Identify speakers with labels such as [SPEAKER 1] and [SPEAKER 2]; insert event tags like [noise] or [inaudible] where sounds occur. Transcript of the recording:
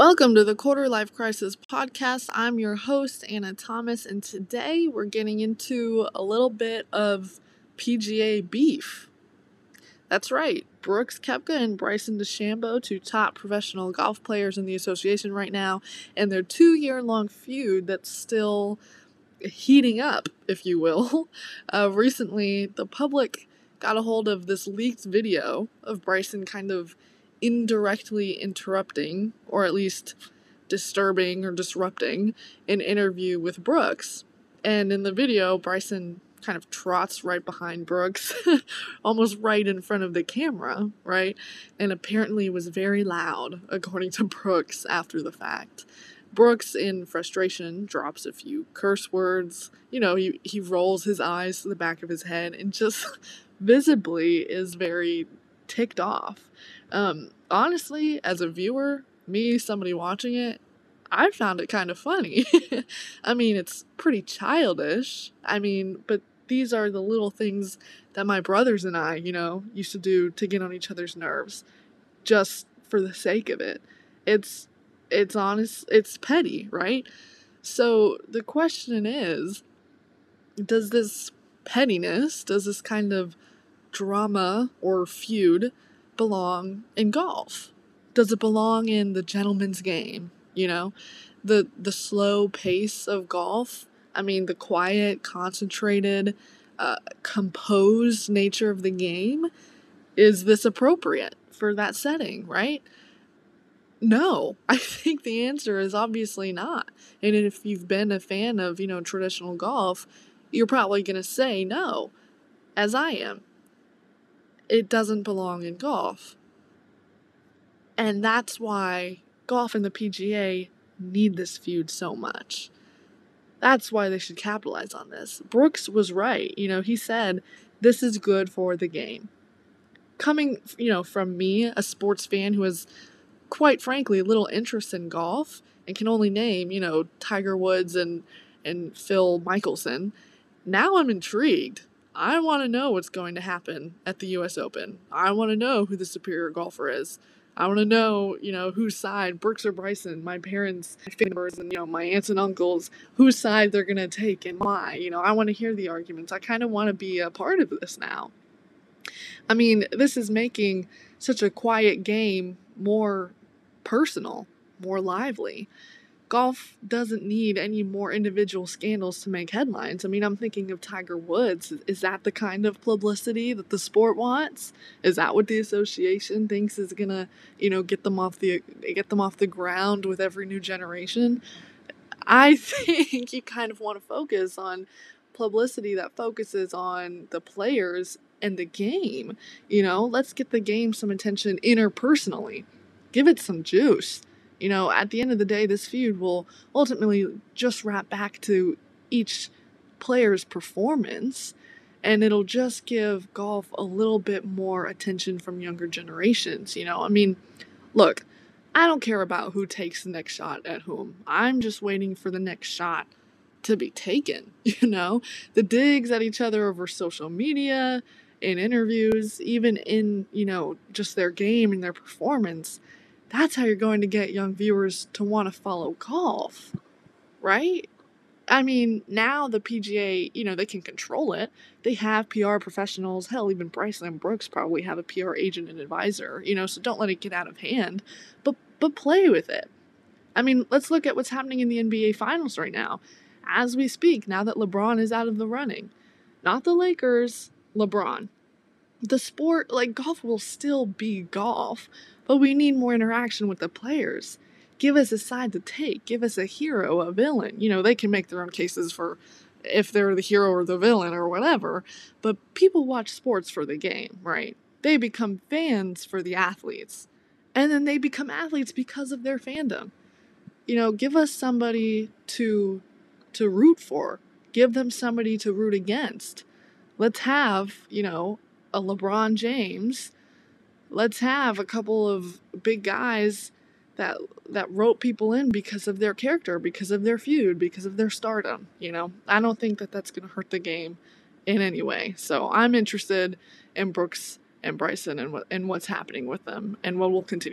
[SPEAKER 1] Welcome to the Quarter Life Crisis podcast. I'm your host, Anna Thomas, and today we're getting into a little bit of PGA beef. That's right, Brooks Koepka and Bryson DeChambeau, two top professional golf players in the association right now, and their two year long feud that's still heating up, if you will. [laughs] Uh, recently, the public got a hold of this leaked video of Bryson kind of indirectly interrupting, or at least disturbing or disrupting, an interview with Brooks. And in the video, Bryson kind of trots right behind Brooks, [laughs] almost right in front of the camera, right? And apparently was very loud, according to Brooks after the fact. Brooks, in frustration, drops a few curse words. You know, he, he rolls his eyes to the back of his head and just [laughs] visibly is very ticked off. Um, honestly, as a viewer, me, somebody watching it, I found it kind of funny. [laughs] I mean, it's pretty childish. I mean, but these are the little things that my brothers and I, you know, used to do to get on each other's nerves just for the sake of it. It's it's honest, it's petty, right? So the question is does this pettiness, does this kind of drama or feud belong in golf? Does it belong in the gentleman's game? You know, the the slow pace of golf. I mean, the quiet, concentrated, uh, composed nature of the game. Is this appropriate for that setting? Right? No, [laughs] I think the answer is obviously not. And if you've been a fan of, you know, traditional golf, you're probably going to say no, as I am it doesn't belong in golf. And that's why golf and the PGA need this feud so much. That's why they should capitalize on this. Brooks was right. You know, he said this is good for the game. Coming, you know, from me, a sports fan who has quite frankly little interest in golf and can only name, you know, Tiger Woods and and Phil Mickelson, now I'm intrigued. I want to know what's going to happen at the US Open. I want to know who the superior golfer is. I want to know, you know, whose side, Brooks or Bryson, my parents, family and, you know, my aunts and uncles, whose side they're going to take and why. You know, I want to hear the arguments. I kind of want to be a part of this now. I mean, this is making such a quiet game more personal, more lively golf doesn't need any more individual scandals to make headlines. I mean, I'm thinking of Tiger Woods. Is that the kind of publicity that the sport wants? Is that what the association thinks is gonna, you know, get them off the get them off the ground with every new generation? I [laughs] think you kind of want to focus on publicity that focuses on the players and the game. You know, let's get the game some attention interpersonally. Give it some juice you know, at the end of the day, this feud will ultimately just wrap back to each player's performance and it'll just give golf a little bit more attention from younger generations. You know, I mean, look, I don't care about who takes the next shot at whom. I'm just waiting for the next shot to be taken. [laughs] You know, the digs at each other over social media, in interviews, even in, you know, just their game and their performance that's how you're going to get young viewers to want to follow golf, right? I mean, now the PGA, you know, they can control it. They have PR professionals. Hell, even Bryson Brooks probably have a PR agent and advisor, you know, so don't let it get out of hand. But but play with it. I mean, let's look at what's happening in the NBA finals right now. As we speak, now that LeBron is out of the running. Not the Lakers, LeBron. The sport, like golf, will still be golf, but we need more interaction with the players. Give us a side to take. Give us a hero, a villain. You know, they can make their own cases for if they're the hero or the villain or whatever, but people watch sports for the game, right? They become fans for the athletes. And then they become athletes because of their fandom. You know, give us somebody to to root for. Give them somebody to root against. Let's have, you know, a LeBron James let's have a couple of big guys that that wrote people in because of their character, because of their feud, because of their stardom. You know, I don't think that that's going to hurt the game in any way. So I'm interested in Brooks and Bryson and what and what's happening with them and what will continue.